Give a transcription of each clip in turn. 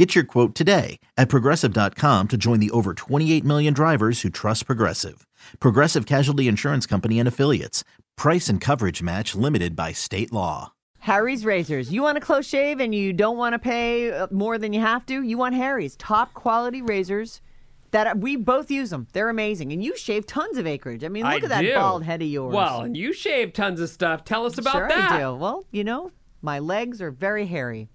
Get your quote today at progressive.com to join the over 28 million drivers who trust Progressive. Progressive Casualty Insurance Company and Affiliates. Price and coverage match limited by state law. Harry's Razors. You want a close shave and you don't want to pay uh, more than you have to? You want Harry's top quality razors that we both use them. They're amazing. And you shave tons of acreage. I mean, look I at that do. bald head of yours. Well, and you shave tons of stuff. Tell us about sure that. I do. Well, you know, my legs are very hairy.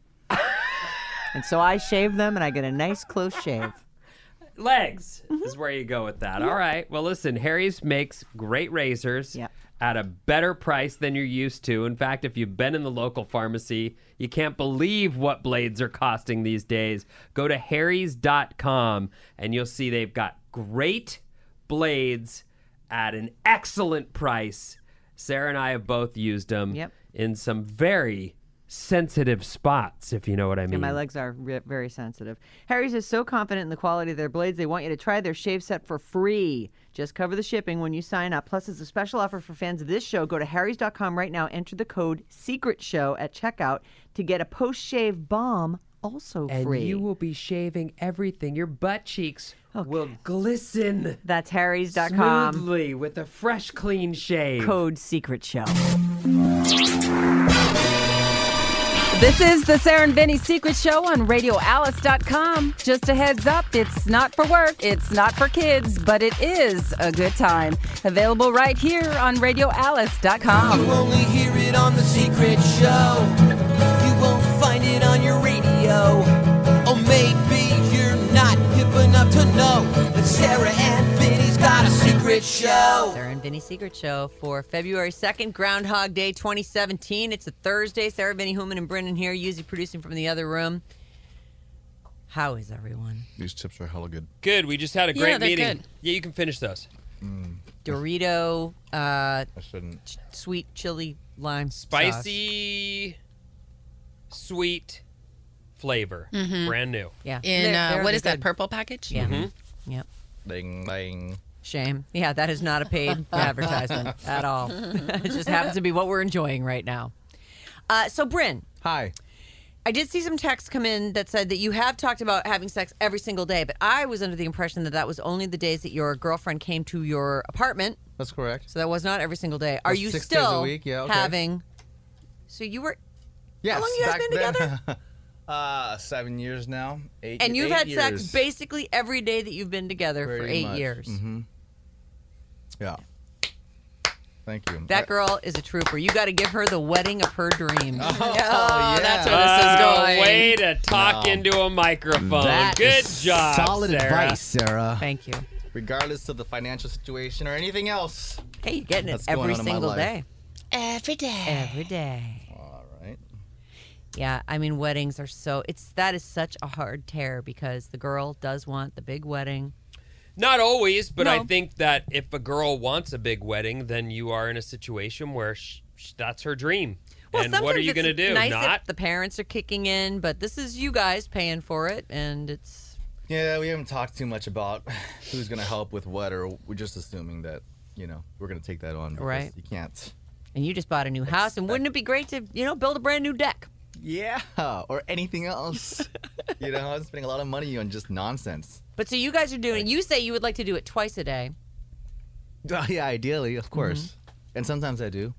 And so I shave them and I get a nice close shave. Legs Mm-hmm. is where you go with that. All right. Well, listen, Harry's makes great razors Yep. at a better price than you're used to. In fact, if you've been in the local pharmacy, you can't believe what blades are costing these days. Go to harrys.com and you'll see they've got great blades at an excellent price. Sarah and I have both used them Yep. in some very sensitive spots, if you know what I mean. And my legs are re- very sensitive. Harry's is so confident in the quality of their blades, they want you to try their shave set for free. Just cover the shipping when you sign up. Plus, it's a special offer for fans of this show. Go to harrys.com right now, enter the code Secret Show at checkout to get a post shave balm also and free. you will be shaving everything. Your butt cheeks will glisten That's harrys.com. smoothly with a fresh, clean shave. Code Secret Show. This is the Sarah and Vinny Secret Show on RadioAlice.com. Just a heads up, it's not for work, it's not for kids, but it is a good time. Available right here on RadioAlice.com. You only hear it on the secret show. You won't find it on your radio. Or maybe you're not hip enough to know that Sarah secret show. Sarah and Vinny Secret Show for February 2nd, Groundhog Day 2017. It's a Thursday. Sarah, Vinny, Human, and Brendan here, usually producing from the other room. How is everyone? These chips are hella good. Good. We just had a Yeah, great they're meeting. good. Yeah, you can finish those. Dorito, uh, I shouldn't. ch- sweet chili lime sauce. Spicy, sweet flavor. Brand new. Yeah. In They're- uh, they're- what they're that purple package? Yeah. Yep. Ding, ding. Shame. Yeah, that is not a paid advertisement at all. it just happens to be what we're enjoying right now. Uh, so, Bryn, Hi. I did see some texts come in that said that you have talked about having sex every single day, but I was under the impression that that was only the days that your girlfriend came to your apartment. That's correct. So that was not every single day. Are That's you six days a still week? Yeah, okay. having? So you were, Yes. How long you guys been then- together? uh, seven years now. Eight. and you've eight had years. sex basically every day that you've been together for eight much. years. Mm-hmm. Yeah. Thank you. That girl is a trooper. You got to give her the wedding of her dreams. Oh, oh, yeah. that's where this is Oh, going. way to talk No. into a microphone. That Good is job, Solid Sarah. advice, Sarah. Thank you. Regardless of the financial situation or anything else. Hey, you're getting it every on in my single day. Every day. Every day. All right. Yeah, I mean weddings are so it's that is such a hard tear because the girl does want the big wedding. Not always, but I think that if a girl wants a big wedding, then you are in a situation where sh- sh- that's her dream. Well, and what are you going to do? Nice Not? if the parents are kicking in, but this is you guys paying for it, and it's Yeah, we haven't talked too much about who's going to help with what, or we're just assuming that, you know, we're going to take that on. because Right. You can't. and you just bought a new house, and wouldn't it be great to you know build a brand new deck? Yeah, or anything else. you know, I'm spending a lot of money on just nonsense. But so you guys are doing. You say you would like to do it twice a day. Well, yeah, ideally, of course. Mm-hmm. And sometimes I do.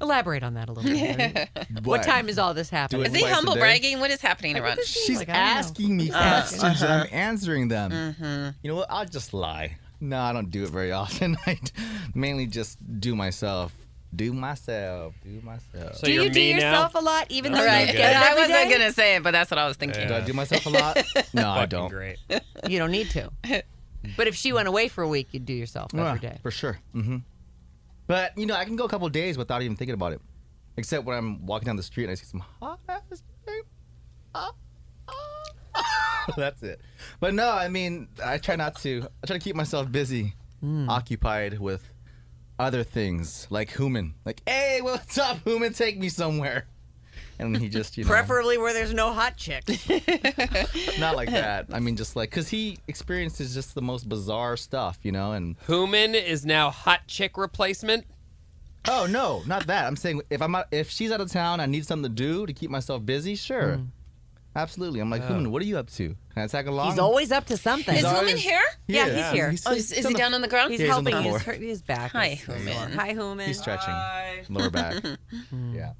Elaborate on that a little bit. What time is all this happening? Is he twice a humble day? bragging? What is happening I around? She's Like, I don't know. asking me Uh-huh. questions and I'm answering them. You know what? I'll just lie. No, I don't do it very often. I mainly just do myself. Do myself. Do myself. So do you're do yourself now? a lot, even That's though not you get it I wasn't day? gonna say it, but that's what I was thinking. do I do myself a lot? No, I don't. Great. You don't need to. But if she went away for a week, you'd do yourself Yeah, every day. For sure. hmm But, you know, I can go a couple days without even thinking about it. Except when I'm walking down the street and I see some hot ass babe. That's it. But no, I mean, I try not to. I try to keep myself busy, Hmm. occupied with other things like Human. Like, hey, what's up, Human? Take me somewhere. And he just, you know, Preferably where there's no hot chicks. not like that. I mean, just like, because he experiences just the most bizarre stuff, you know? And Human is now hot chick replacement. oh no, not that. I'm saying if I'm out, if she's out of town, I need something to do to keep myself busy. Sure, hmm. Absolutely. I'm like, Human, what are you up to? Can I tag along? He's always up to something. Is always- Human here? Yeah, Yeah, he's here. he's- Oh, is, is he the- down on the ground? He's He's on the helping. He's, floor. hurt- his back. Hi, is sore. Human. Hi, Human. He's stretching lower back. yeah,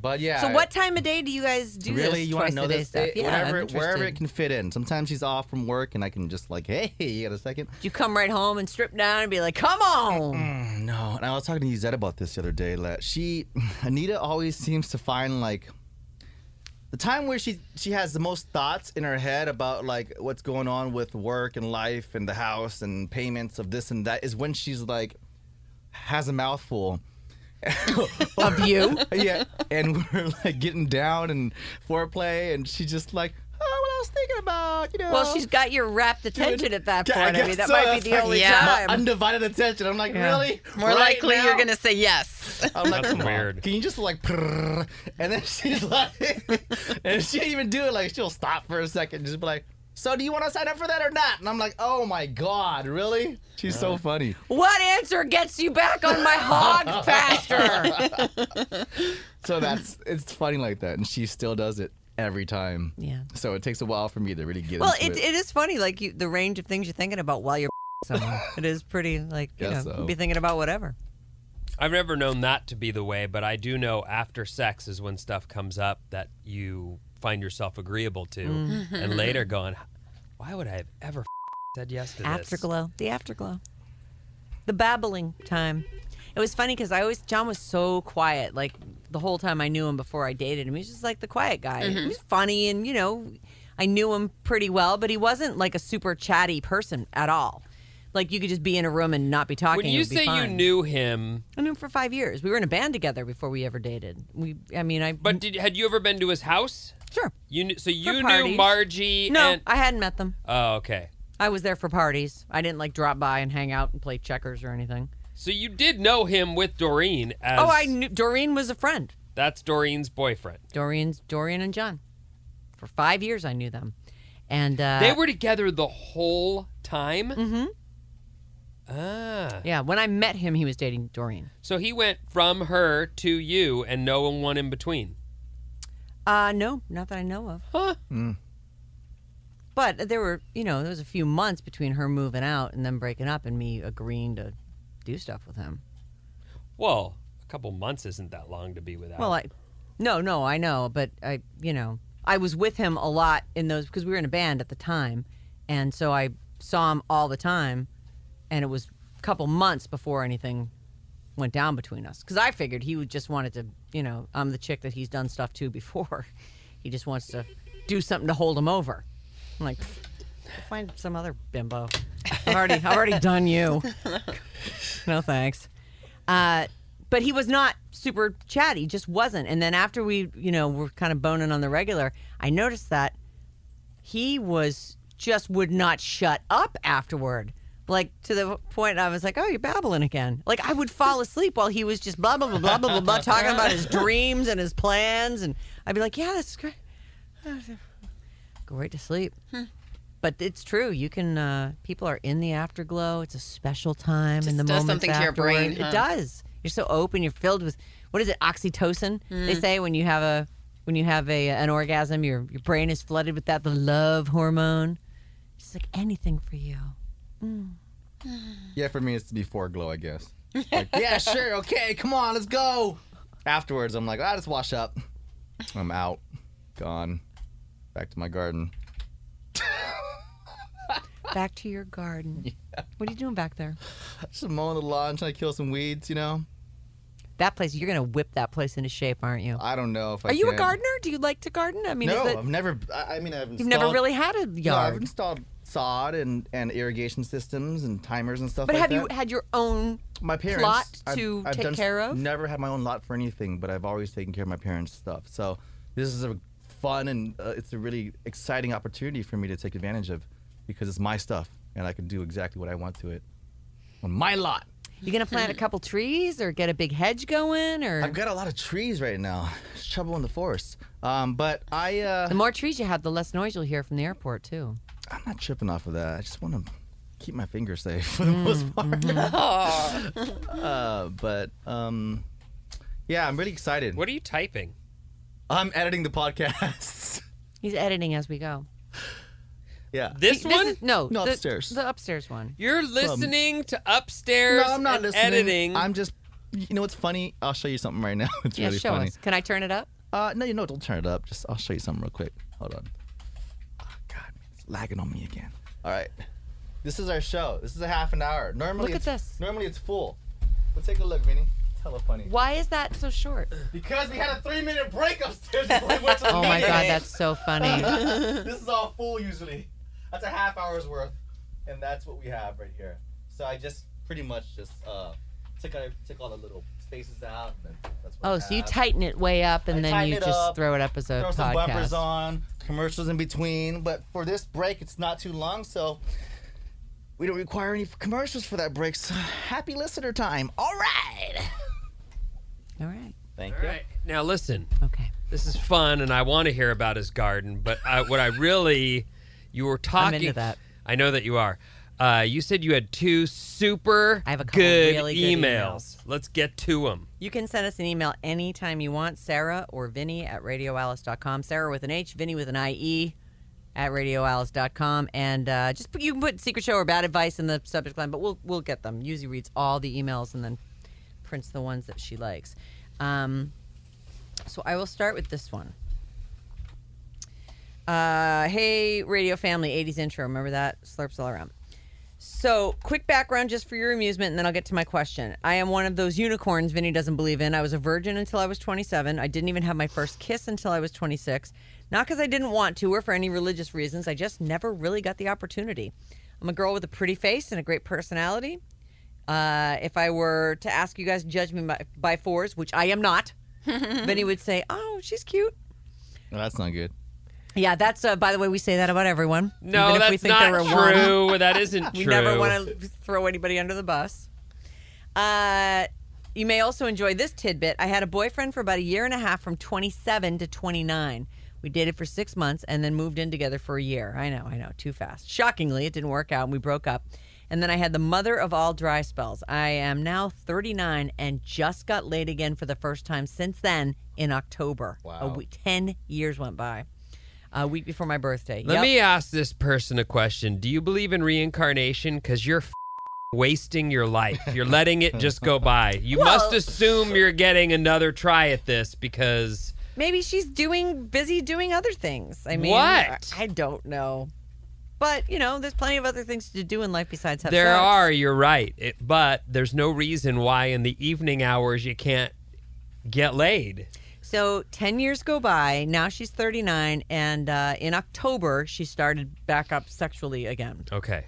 but yeah. So what time of day do you guys do this? Really, this you want twice to know a day this? stuff? It- yeah, wherever, I'm it- wherever interested. it can fit in. Sometimes she's off from work, and I can just like, hey, you got a second? Do you come right home and strip down and be like, "Come on"? Mm, no, and I was talking to Yuzette about this the other day. That she, Anita, always seems to find like the time where she she has the most thoughts in her head about like what's going on with work and life and the house and payments of this and that is when she's like has a mouthful of you? yeah, and we're like getting down and foreplay, and she's just like, was thinking about, you know. Well, she's got your rapt attention at that point. I, guess mean, that so. might be the like only Yeah. time. my undivided attention. I'm like, Yeah. really? More Right likely now? you're going to say yes. I'm like, That's weird. Can you just like, and then she's like, and she didn't even do it. Like, she'll stop for a second, and just be like, so do you want to sign up for that or not? And I'm like, oh my god, really? She's so funny. what answer gets you back on my hog faster? So that's it's funny like that, and she still does it every time. Yeah. So it takes a while for me to really get it. Well, into it, it is funny, like you, the range of things you're thinking about while you're someone. It is pretty, like you know, so. be thinking about whatever. I've never known that to be the way, but I do know after sex is when stuff comes up that you find yourself agreeable to, Mm. and later going, why would I have ever said yes to this? Afterglow, the afterglow, the babbling time. It was funny because I always John was so quiet, like the whole time I knew him before I dated him. He was just like the quiet guy. Mm-hmm. He was funny, and you know, I knew him pretty well, but he wasn't like a super chatty person at all. Like you could just be in a room and not be talking. When you say you knew him, I knew him for five years. We were in a band together before we ever dated. We, I mean, I. but did had you ever been to his house? sure. You knew, so you knew. Margie. No, and, I hadn't met them. oh, okay. I was there for parties. I didn't like drop by and hang out and play checkers or anything. So you did know him with Doreen as Oh, I knew Doreen was a friend. that's Doreen's boyfriend. Doreen's Dorian and John. For five years, I knew them, and uh, they were together the whole time. Mm-hmm. Ah, Yeah, when I met him, he was dating Doreen. so he went from her to you, and no one in between. Uh no, not that I know of. Huh? But there were, you know, there was a few months between her moving out and them breaking up, and me agreeing to do stuff with him. Well, a couple months isn't that long to be without. Well, I, no, no, I know, but I, you know, I was with him a lot in those because we were in a band at the time, and so I saw him all the time, and it was a couple months before anything went down between us because I figured he would just wanted to, you know, I'm the chick that he's done stuff to before. he just wants to do something to hold him over. I'm like, find some other bimbo. I've already, I've already done you. no thanks. Uh, but he was not super chatty, just wasn't. And then after we, you know, were kind of boning on the regular, I noticed that he was just would not shut up afterward. Like to the point I was like, "Oh, you're babbling again." Like I would fall asleep while he was just blah blah blah blah blah blah, blah talking about his dreams and his plans, and I'd be like, "Yeah, that's great." Go right to sleep. But it's true. You can. Uh, people are in the afterglow. It's a special time in Just the does moments something to your brain, huh? It does. You're so open. You're filled with what is it? Oxytocin. They mm. say when you have a when you have a an orgasm, your your brain is flooded with that the love hormone. It's like anything for you. Mm. Yeah, for me, it's before glow, I guess. Like, yeah, sure, okay, come on, let's go. Afterwards, I'm like, I just wash up. I'm out, gone, back to my garden. Back to your garden. Yeah. What are you doing back there? Just mowing the lawn, trying to kill some weeds, you know. That place. You're gonna whip that place into shape, aren't you? I don't know if I Are you a gardener? Do you like to garden? I mean, No, is that, I've never. I, I mean, I've. you've never really had a No, I've installed sod and, and irrigation systems and timers and stuff but like have that. you had your own? my parents plot I've- to I've take done- care of? I've never had my own lot for anything, but I've always taken care of my parents' stuff. So this is a fun and uh, it's a really exciting opportunity for me to take advantage of because it's my stuff and I can do exactly what I want to it on my lot. You gonna plant a couple trees or get a big hedge going, or I've got a lot of trees right now. It's trouble in the forest. Um, but I, uh, the more trees you have, the less noise you'll hear from the airport too. I'm not tripping off of that. I just want to keep my fingers safe for the most part. uh, but um, yeah, I'm really excited. What are you typing? I'm editing the podcast. He's editing as we go. Yeah. This This one? is- no, No, the, upstairs. The upstairs one. You're listening to upstairs no, I'm not and listening. editing. I'm just. You know what's funny? I'll show you something right now. It's Yeah, really show funny. us. Can I turn it up? Uh, no, you know, don't turn it up. Just I'll show you something real quick. Hold on. Oh God, it's lagging on me again. All right, this is our show. This is a half an hour. Normally, Look at it's, this. Normally it's full. But take a look, Vinny. It's hella funny. Why is that so short? Because we had a three-minute break upstairs before we went to the Oh my god, that's so funny. this is all full usually. That's a half hour's worth, and that's what we have right here. So I just pretty much just uh took out, took all the little spaces out. And then that's what I Oh, so you tighten it way up and I then you just up, throw it up as a throw some bumpers podcast. on, commercials in between. But for this break, it's not too long, so we don't require any commercials for that break. So happy listener time. All right. All right. Thank you. All right. Now listen. Okay. This is fun, and I want to hear about his garden. But I, what I really, you were talking. into that. I know that you are. Uh, you said you had two super I have a good, really good emails. Let's get to them. You can send us an email anytime you want, Sarah or Vinny at radioalice.com. Sarah with an H, Vinny with an IE at radioalice.com. And uh, just put, you can put secret show or bad advice in the subject line, but we'll, we'll get them. Usually reads all the emails and then prints the ones that she likes. Um, so I will start with this one. Uh, hey, radio family, 80s intro. Remember that? Slurps all around. So, quick background just for your amusement, and then I'll get to my question. I am one of those unicorns Vinny doesn't believe in. I was a virgin until I was 27. I didn't even have my first kiss until I was 26. Not because I didn't want to or for any religious reasons. I just never really got the opportunity. I'm a girl with a pretty face and a great personality. Uh, if I were to ask you guys to judge me by, by fours, which I am not, Vinny would say, "Oh, she's cute." No, that's not good. Yeah, that's uh, by the way, we say that about everyone. No, even if that's we think not they're a one. true. That isn't We true. never want to throw anybody under the bus. Uh, you may also enjoy this tidbit. I had a boyfriend for about a year and a half from 27 to 29. We dated for six months and then moved in together for a year. I know, I know, too fast. Shockingly, it didn't work out and we broke up. And then I had the mother of all dry spells. I am now 39 and just got laid again for the first time since then in October. A Wow. week, 10 years went by. A week before my birthday. Let Yep. me ask this person a question. Do you believe in reincarnation? Because you're f- wasting your life. You're letting it just go by. You must assume you're getting another try at this because Maybe she's doing busy doing other things. I mean, What? I, I don't know. But you know, there's plenty of other things to do in life besides have there sex. are. You're right. It, but there's no reason why in the evening hours you can't get laid. So ten years go by. Now she's 39, and uh, in October she started back up sexually again. Okay.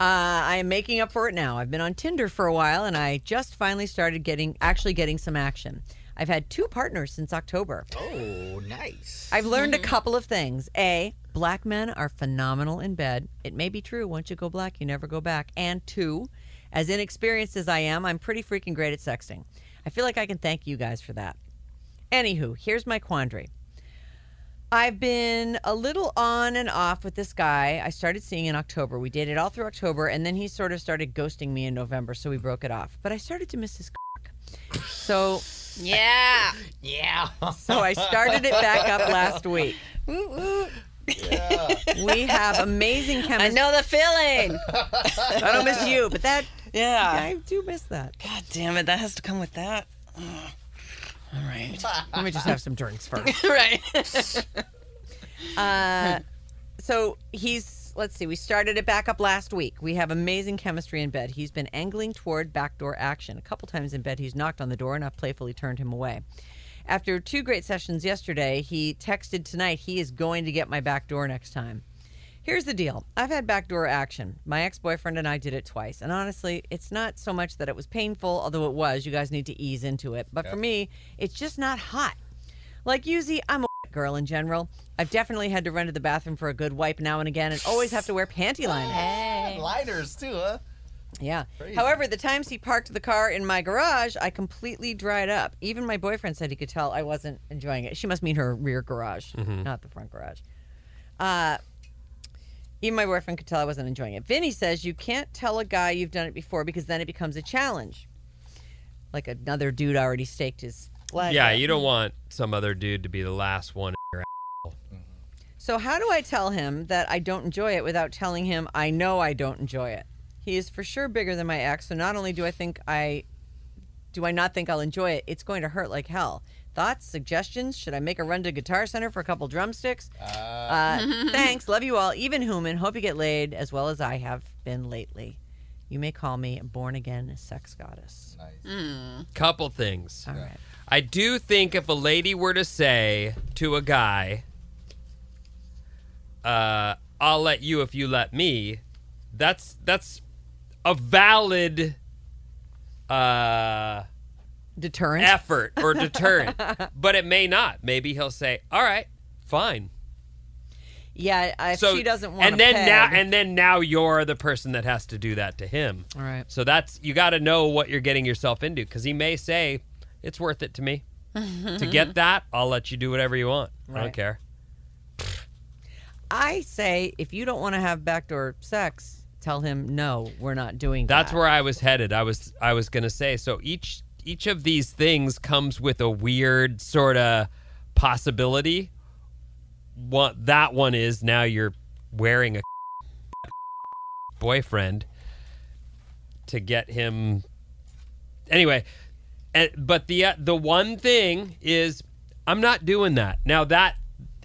Uh, I am making up for it now. I've been on Tinder for a while, and I just finally started getting actually getting some action. I've had two partners since October. Oh, nice. I've learned a couple of things. A, black men are phenomenal in bed. It may be true. Once you go black, you never go back. And two, as inexperienced as I am, I'm pretty freaking great at sexting. I feel like I can thank you guys for that. Anywho, here's my quandary. I've been a little on and off with this guy I started seeing in October. We dated all through October, and then he sort of started ghosting me in November, so we broke it off. But I started to miss his cock. So Yeah. Yeah. so I started it back up last week. Ooh, ooh. We have amazing chemistry. I know the feeling. I don't miss you, but that Yeah. I do miss that. God damn it. That has to come with that. Ugh. All right. Let me just have some drinks first. right. Uh, so he's let's see. We started it back up last week. We have amazing chemistry in bed. He's been angling toward backdoor action. A couple times in bed, he's knocked on the door, and I've playfully turned him away. After two great sessions yesterday, he texted tonight he is going to get my back door next time. Here's the deal. I've had backdoor action. My ex-boyfriend and I did it twice. And honestly, it's not so much that it was painful, although it was. You guys need to ease into it. But for me, it's just not hot. Like usually, I'm a girl in general. I've definitely had to run to the bathroom for a good wipe now and again and always have to wear panty liners. Hey. Liners too, huh? Yeah. However, the times he parked the car in my garage, I completely dried up. Even my boyfriend said he could tell I wasn't enjoying it. She must mean her rear garage, not the front garage. Uh, even my boyfriend could tell I wasn't enjoying it. Vinny says you can't tell a guy you've done it before because then it becomes a challenge. Like another dude already staked his flag. Yeah, out. you don't want some other dude to be the last one. in your So how do I tell him that I don't enjoy it without telling him I know I don't enjoy it? He is for sure bigger than my ex, so not only do I think I do I not think I'll enjoy it, it's going to hurt like hell. Thoughts, suggestions? Should I make a run to Guitar Center for a couple drumsticks? Uh, thanks. Love you all. Even human. Hope you get laid as well as I have been lately. You may call me born again sex goddess. Nice. Couple things. All right. I do think if a lady were to say to a guy, uh, "I'll let you if you let me," that's that's a valid uh, Deterrent. effort or deterrent. but it may not. Maybe he'll say, "All right, fine." yeah, if So she doesn't want and then now and then now you're the person that has to do that to him. All right. So that's you got to know what you're getting yourself into because he may say it's worth it to me to get that. I'll let you do whatever you want. I don't care. I say if you don't want to have backdoor sex, tell him no, we're not doing That's that. That's where I was headed. I was I was gonna say so each each of these things comes with a weird sort of possibility. What that one is now you're wearing a boyfriend to get him. Anyway but the uh, the one thing is i'm not doing that. Now that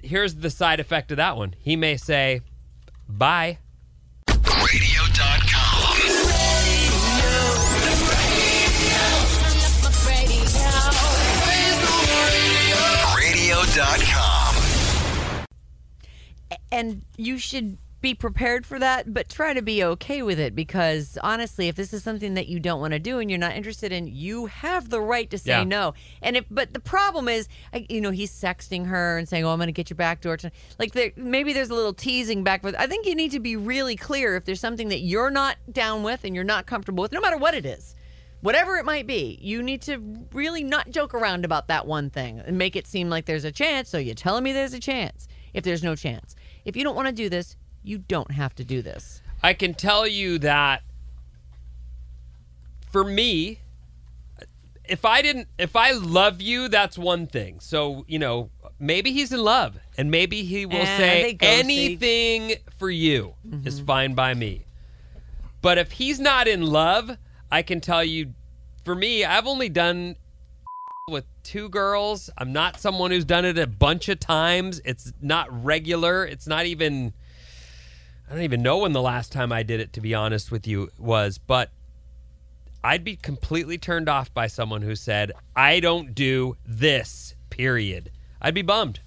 here's the side effect of that one. He may say bye Radio.com. and you should be prepared for that, but try to be okay with it because honestly, if this is something that you don't want to do and you're not interested in, you have the right to say Yeah. no. And if, but the problem is, you know, he's sexting her and saying, "Oh, I'm going to get your back door." To, like, there, maybe there's a little teasing back. With I think you need to be really clear if there's something that you're not down with and you're not comfortable with, no matter what it is. Whatever it might be, you need to really not joke around about that one thing and make it seem like there's a chance. So you're telling me there's a chance if there's no chance. If you don't want to do this, you don't have to do this. I can tell you that for me, if I didn't, if I love you, that's one thing. So, you know, maybe he's in love and maybe he will Eh, say anything for you is fine by me. But if he's not in love, I can tell you, for me, I've only done with two girls. I'm not someone who's done it a bunch of times. It's not regular. It's not even. I don't even know when the last time I did it, to be honest with you, was. But I'd be completely turned off by someone who said, "I don't do this." Period. I'd be bummed.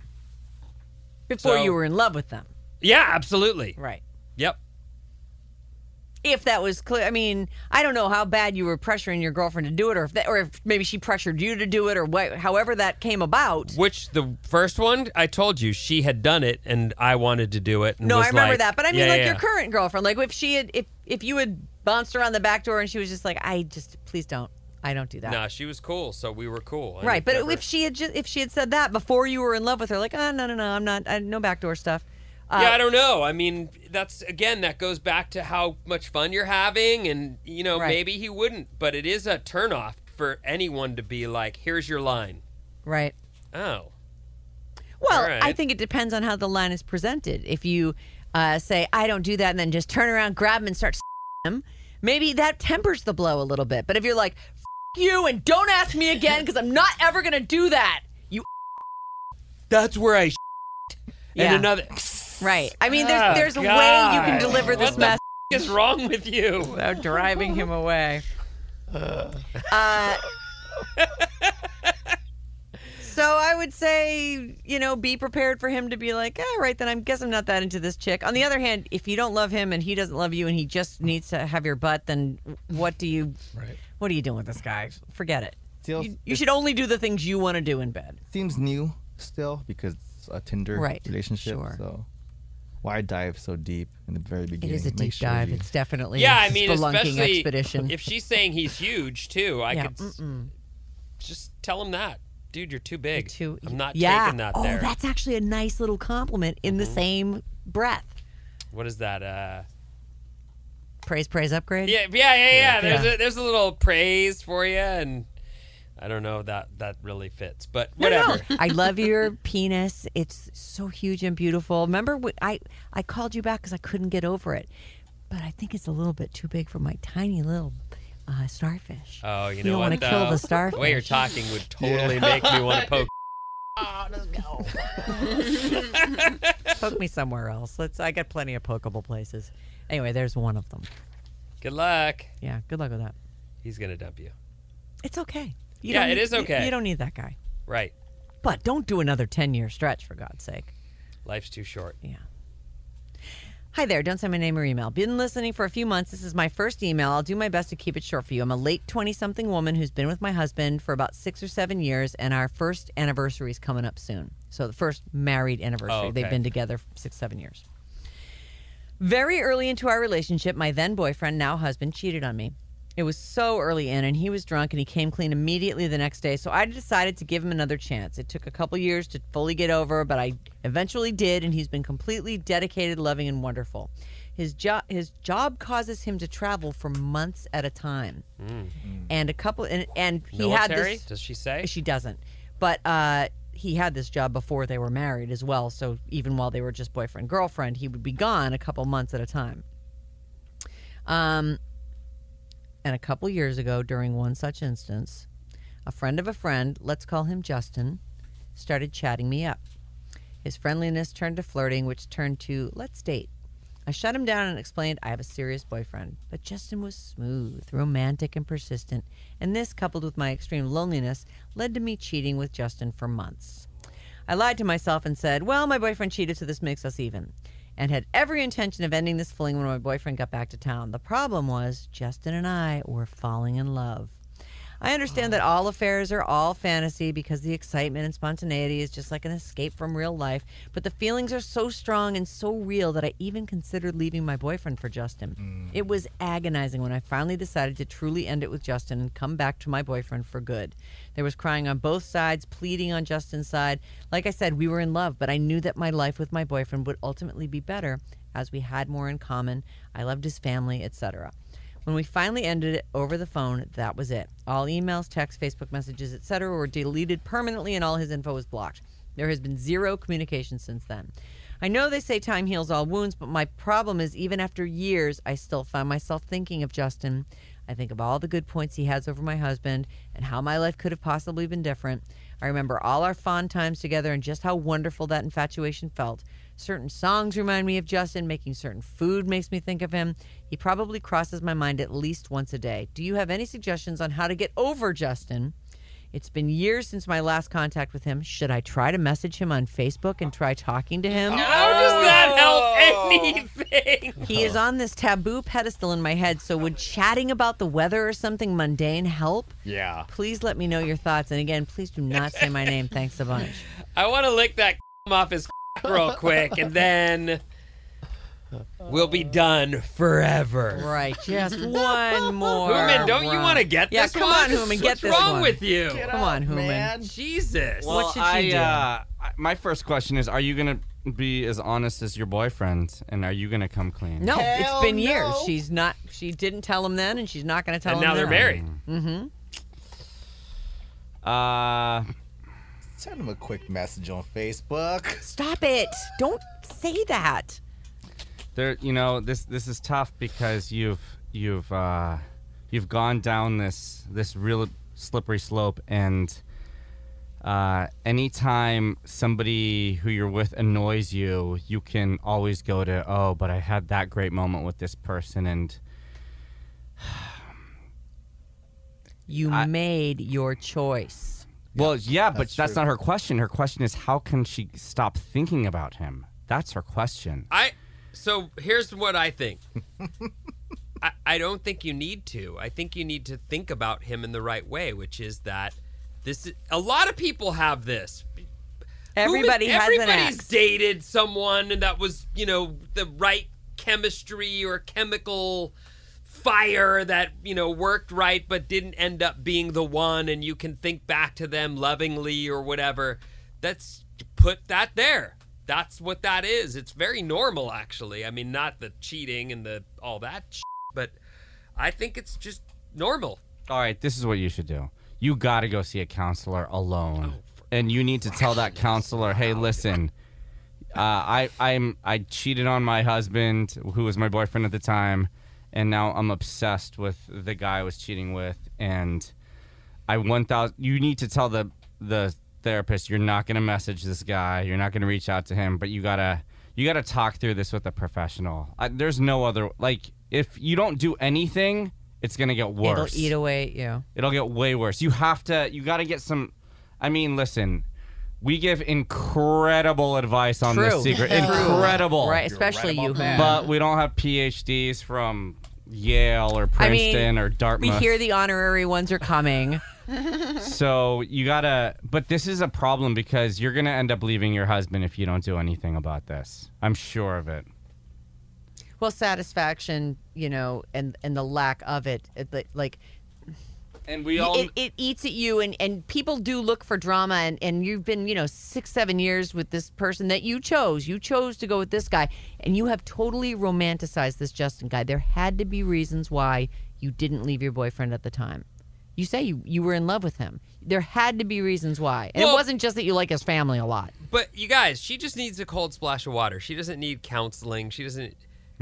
Before So- you were in love with them. Yeah, absolutely. Right. Yep. If that was clear, I mean, I don't know how bad you were pressuring your girlfriend to do it, or if that, or if maybe she pressured you to do it, or what, however that came about. Which the first one I told you she had done it, and I wanted to do it. And No, I remember like- that, but I mean, Yeah, like yeah, your current girlfriend, like if she had, if if you had bounced around the back door and she was just like, I just please don't, I don't do that. Nah, she was cool, so we were cool. I Right, but never- if she had just if she had said that before you were in love with her, like, oh no no no, I'm not, I, no backdoor stuff. Uh, yeah, I don't know. I mean, that's again that goes back to how much fun you're having, and you know Right. maybe he wouldn't, but it is a turnoff for anyone to be like, "Here's your line." Right. Oh, Well, right. I think it depends on how the line is presented. If you uh, say, I don't do that, and then just turn around, grab him, and start him, maybe that tempers the blow a little bit. But if you're like, F- you, and don't ask me again because I'm not ever going to do that, you. that's where I. Yeah. And another. Right. I mean, there's, Oh, there's a way you can deliver this What the message What is wrong with you? without driving him away. Uh. uh, so I would say, you know, be prepared for him to be like, all right, then I guess I'm not that into this chick. On the other hand, if you don't love him and he doesn't love you and he just needs to have your butt, then what do you, Right. what are you doing with this guy? Forget it. Still, You, you should only do the things you want to do in bed. seems new still because it's a Tinder Right. relationship. Sure. So why dive so deep in the very beginning? It is a deep sure dive. you- It's definitely Yeah, a I mean, spelunking especially expedition. if she's saying he's huge too. I yeah. could mm-mm. just tell him that, dude. You're too big. Too- I'm not yeah. taking that oh, there. that's actually a nice little compliment in the Mhm. same breath. What is that? Uh, Praise, praise, upgrade. yeah, yeah, yeah, yeah. There's Yeah. a there's a little praise for you, and I don't know that that really fits, but No, no. whatever. I love your penis. It's so huge and beautiful. Remember, wh- I I called you back because I couldn't get over it, but I think it's a little bit too big for my tiny little uh, starfish. Oh, you You know don't what? wanna kill the starfish. The way you're talking would totally make me want to poke. oh, let's go. Poke me somewhere else. Let's. I got plenty of pokeable places. Anyway, there's one of them. Good luck. Yeah. Good luck with that. He's gonna dump you. It's okay. You Yeah, it need- is okay. You, don't need that guy. Right. But don't do another ten year stretch for God's sake. Life's too short. Yeah. Hi there. Don't send my name or email. Been listening for a few months. This is my first email. I'll do my best to keep it short for you. I'm a late 20 something woman who's been with my husband for about six or seven years, and our first anniversary is coming up soon. So, the first married anniversary. Oh, They've been together six, seven years. Very early into our relationship, my then boyfriend, now husband, cheated on me. It was so early in, and he was drunk, and he came clean immediately the next day. So I decided to give him another chance. It took a couple years to fully get over, but I eventually did, and he's been completely dedicated, loving, and wonderful. His job his job causes him to travel for months at a time, and a couple and and he had this. Does she say? She doesn't, but uh, he had this job before they were married as well. So even while they were just boyfriend girlfriend, he would be gone a couple months at a time. Um, and a couple years ago, during one such instance, a friend of a friend, let's call him Justin, started chatting me up. His friendliness turned to flirting, which turned to let's date. I shut him down and explained I have a serious boyfriend. But Justin was smooth, romantic, and persistent, and this, coupled with my extreme loneliness, led to me cheating with Justin for months. I lied to myself and said, Well, my boyfriend cheated, so this makes us even, and had every intention of ending this fling when my boyfriend got back to town. The problem was, Justin and I were falling in love. I understand that all affairs are all fantasy because the excitement and spontaneity is just like an escape from real life, but the feelings are so strong and so real that I even considered leaving my boyfriend for Justin. Mm. It was agonizing when I finally decided to truly end it with Justin and come back to my boyfriend for good. There was crying on both sides, pleading on Justin's side. Like I said, we were in love, but I knew that my life with my boyfriend would ultimately be better as we had more in common. I loved his family, etc. When we finally ended it over the phone, that was it. All emails, texts, Facebook messages, etc. were deleted permanently and all his info was blocked. There has been zero communication since then. I know they say time heals all wounds, but my problem is even after years, I still find myself thinking of Justin. I think of all the good points he has over my husband and how my life could have possibly been different. I remember all our fond times together and just how wonderful that infatuation felt. Certain songs remind me of Justin, making certain food makes me think of him. He probably crosses my mind at least once a day. Do you have any suggestions on how to get over Justin? It's been years since my last contact with him. Should I try to message him on Facebook and try talking to him? How does that help oh. anything? He is on this taboo pedestal in my head, so would chatting about the weather or something mundane help? Yeah. Please let me know your thoughts. And again, please do not say my name. Thanks a bunch. I want to lick that off his real quick, and then we'll be done forever. Right, just one more. Human, don't you round. want to get Yeah, this come one? on, Human, get What's this wrong one. with you? Come on, Human. Jesus. Well, should she I, do? Uh, I- my first question is: Are you gonna be as honest as your boyfriend, and are you gonna come clean? No, it's been years. She's not. She didn't tell him then, and she's not going to tell and him now they're married. Mm-hmm. Uh, Send him a quick message on Facebook. Stop it! Don't say that. there. You know this. This is tough because you've you've uh, you've gone down this this real slippery slope, and uh, anytime somebody who you're with annoys you, you can always go to, oh, but I had that great moment with this person, and You I- made your choice. Well, yeah, but that's that's, not her question. Her question is how can she stop thinking about him? That's her question. I so here's what I think. I, I don't think you need to. I think you need to think about him in the right way, which is that this is, a lot of people have this. Everybody Who- has an everybody's ex. dated someone and that was, you know, the right chemistry or chemical fire that, you know, worked right but didn't end up being the one and you can think back to them lovingly or whatever. That's put that there. That's what that is. It's very normal actually. I mean, not the cheating and the all that sh- but I think it's just normal. All right, this is what you should do. You got to go see a counselor alone, Oh, and you need to tell that counselor, "Hey, listen, uh, I I'm I cheated on my husband, who was my boyfriend at the time, and now I'm obsessed with the guy I was cheating with, and I one thousand. You need to tell the the therapist you're not going to message this guy, you're not going to reach out to him, but you gotta you gotta talk through this with a professional. I, there's no other like if you don't do anything." It's gonna get worse. It'll eat away at you. It'll get way worse. You have to. You got to get some. I mean, listen. We give incredible advice on True. this secret. Incredible. Right, especially you. who- But we don't have PhDs from Yale or I mean, Princeton or Dartmouth. we hear the honorary ones are coming. so you gotta. But this is a problem because you're gonna end up leaving your husband if you don't do anything about this. I'm sure of it. Well, satisfaction, you know, and and the lack of it, it like- like And we all. it, it eats at you, and and people do look for drama, and and you've been, you know, six seven years with this person that you chose. You chose to go with this guy, and you have totally romanticized this Justin guy. There had to be reasons why you didn't leave your boyfriend at the time. You say you, you were in love with him. There had to be reasons why. And Well- it wasn't just that you like his family a lot. But you guys, she just needs a cold splash of water. She doesn't need counseling. She doesn't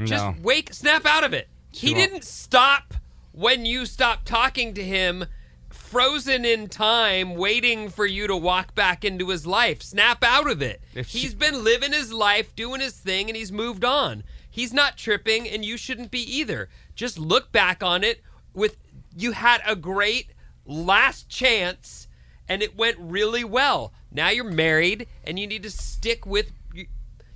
just wake snap out of it. She he won't. didn't stop when you stop talking to him, frozen in time, waiting for you to walk back into his life. Snap out of it. She- He's been living his life, doing his thing, and he's moved on. He's not tripping, and you shouldn't be either. Just look back on it with you had a great last chance and it went really well. Now you're married and you need to stick with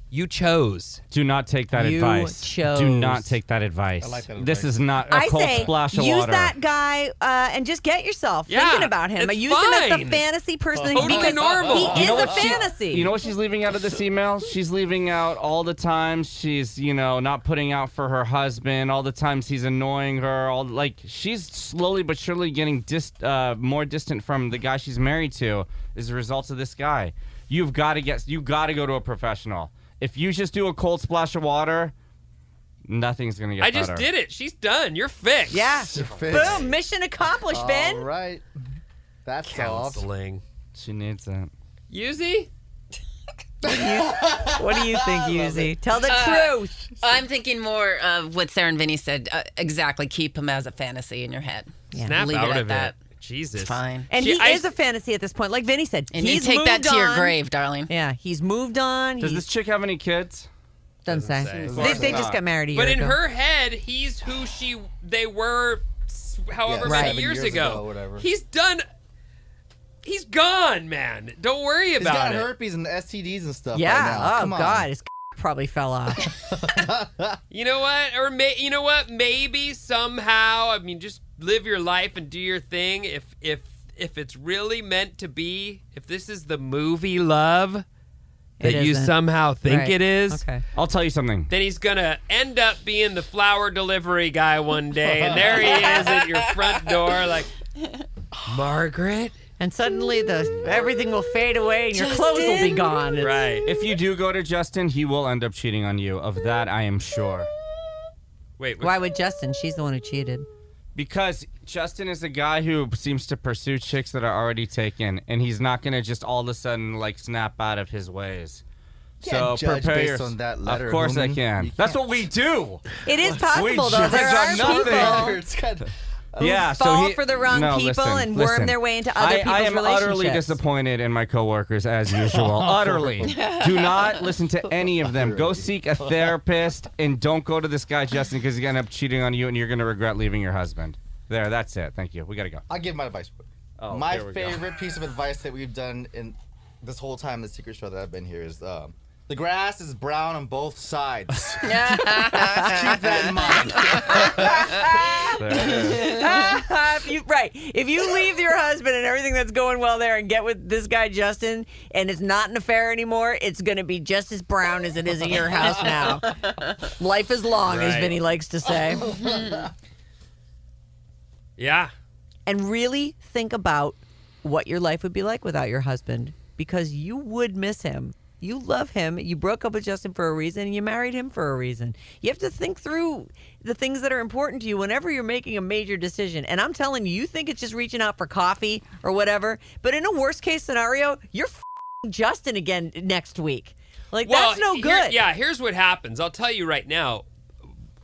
you, you chose. Do not take that You advice. chose. Do not take that advice. I like that This advice. is not a I cold say splash of use water. that guy uh, and just get yourself Yeah, thinking about him. it's use him as the fine. fantasy person Totally because normal. he You is know a what she- fantasy. You know what she's leaving out of this email? She's leaving out all the times she's, you know, not putting out for her husband, all the times he's annoying her, all like she's slowly but surely getting dis- uh, more distant from the guy she's married to as a result of this guy. You've got to get You've got to go to a professional. If you just do a cold splash of water, nothing's going to get better. I just better. did it. She's done. You're fixed. yeah. You're fixed. Boom. Mission accomplished, Ben. All right. That's solved. Counseling. She needs it. Yuzi? What do you think, Yuzi? Tell the Uh, truth. I'm thinking more of what Sarah and Vinny said. Uh, exactly. Keep him as a fantasy in your head. Yeah. Snap Leave out it at of that. it. Jesus. It's fine. And She- he I- is a fantasy at this point, like Vinny said. And he's you take that moved to your on. grave, darling. Yeah, he's moved on. Does He this chick have any kids? doesn't say. say. They, they just got married a year But in ago. her head, he's who she they were s- however Yeah, many seven years, years ago. ago, whatever. He's done He's gone, man. Don't worry He's about got it. herpes and STDs and stuff. yeah. Right now. oh Come on. God, his probably fell off. You know what? Or may, you know what? Maybe somehow, I mean, just live your life and do your thing. If if if it's really meant to be, if this is the movie love that It you isn't. somehow think Right. it is, Okay. I'll tell you something. then he's gonna end up being the flower delivery guy one day, and there he is at your front door, like Margaret. And suddenly the everything will fade away and your clothes will be gone. It's- Right. If you do go to Justin, he will end up cheating on you. Of that, I am sure. Wait. Why would Justin? She's the one who cheated. Because Justin is a guy who seems to pursue chicks that are already taken, and he's not gonna just all of a sudden like snap out of his ways. Can't so judge prepare based your- on that letter, Of course I woman. can. You That's can't. what we do. It is possible though. judge There on are nothing. people It's kind of- yeah, fall so he, for the wrong no, people listen, and worm listen. their way into other I, people's I am utterly disappointed in my coworkers as usual. utterly. Do not listen to any of them. Go seek a therapist and don't go to this guy Justin because he's gonna end up cheating on you and you're gonna regret leaving your husband. There, that's it. Thank you. We gotta go. I'll give my advice. Oh, my here we go. favorite piece of advice that we've done in this whole time, the secret show that I've been here, is um, The grass is brown on both sides. Keep that in mind. There it is. if you, right. If you leave your husband and everything that's going well there and get with this guy Justin, and it's not an affair anymore, it's going to be just as brown as it is in your house now. Life is long, as Right. Vinny likes to say. Yeah. and really think about what your life would be like without your husband because you would miss him. You love him. You broke up with Justin for a reason and you married him for a reason. You have to think through the things that are important to you whenever you're making a major decision. And I'm telling you, you think it's just reaching out for coffee or whatever, but in a worst case scenario, you're f***ing Justin again next week. Like that's no here- good. yeah, here's what happens. I'll tell you right now.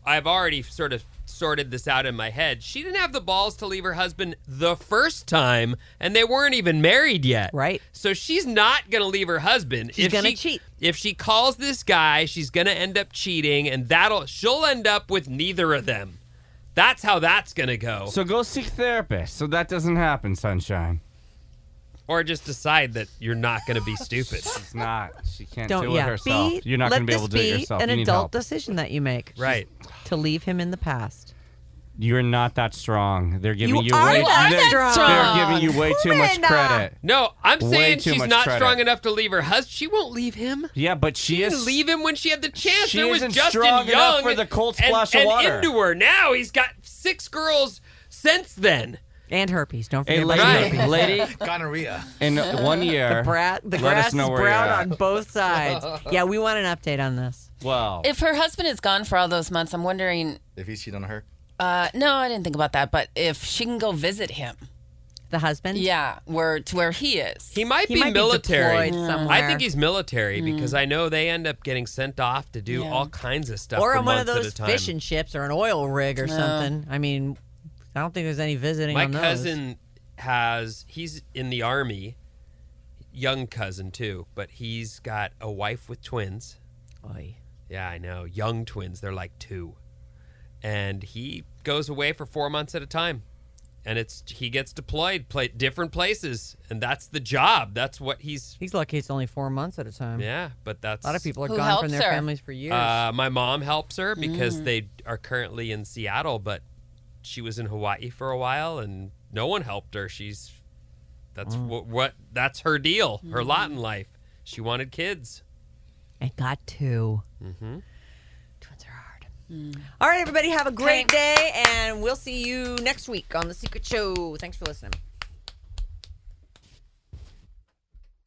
I've already sort of sorted this out in my head. She didn't have the balls to leave her husband the first time, and they weren't even married yet. Right. So she's not gonna leave her husband. She's if gonna she, cheat. If she calls this guy, she's gonna end up cheating, and that'll she'll end up with neither of them. That's how that's gonna go. So go seek therapist so that doesn't happen, sunshine. Or just decide that you're not gonna be stupid. She's not. She can't Don't do it yeah. herself. Be, You're not let going to be able to this do it be yourself. An you need adult help. decision that you make. Right. To leave him in the past. You're not that strong. They're giving You you, are way. that they're, strong. They're giving you way too much credit. No, I'm Way saying too she's not credit. strong enough to leave her husband. She won't leave him. Yeah, but she She didn't is. leave him when she had the chance. She there was isn't Justin strong Young enough for the cold and- splash of and into her. Now he's got six girls since then. And herpes. Don't forget lady, about Right. herpes. lady, Gonorrhea. in one year. Bra- the let grass us know is where brown on both sides. yeah, we want an update on this. Well, If her husband is gone for all those months, I'm wondering. If he's cheating on her. Uh, no, I didn't think about that. But if she can go visit him, The husband? yeah, where to where he is. He might He be might be military. deployed somewhere. I think he's military because I know they end up getting sent off to do Yeah. all kinds of stuff Or on one of those at a time. fishing ships or an oil rig or something. I mean, I don't think there's any visiting My on those. cousin has he's in the army, young cousin too, but he's got a wife with twins. Oy. Yeah, I know. Young twins. They're like two. And he goes away for four months at a time. And it's he gets deployed, play different places, and that's the job. That's what he's. He's lucky it's only four months at a time. Yeah, but that's A lot of people are Who gone helps from their her? families for years. Uh, my mom helps her because Mm. they are currently in Seattle, but she was in Hawaii for a while, and no one helped her. She's that's Mm. what, what that's her deal, her lot in life. She wanted kids. and got 2 Mm-hmm. Twins are hard. All right, everybody, have a great day, and we'll see you next week on The Secret Show. Thanks for listening.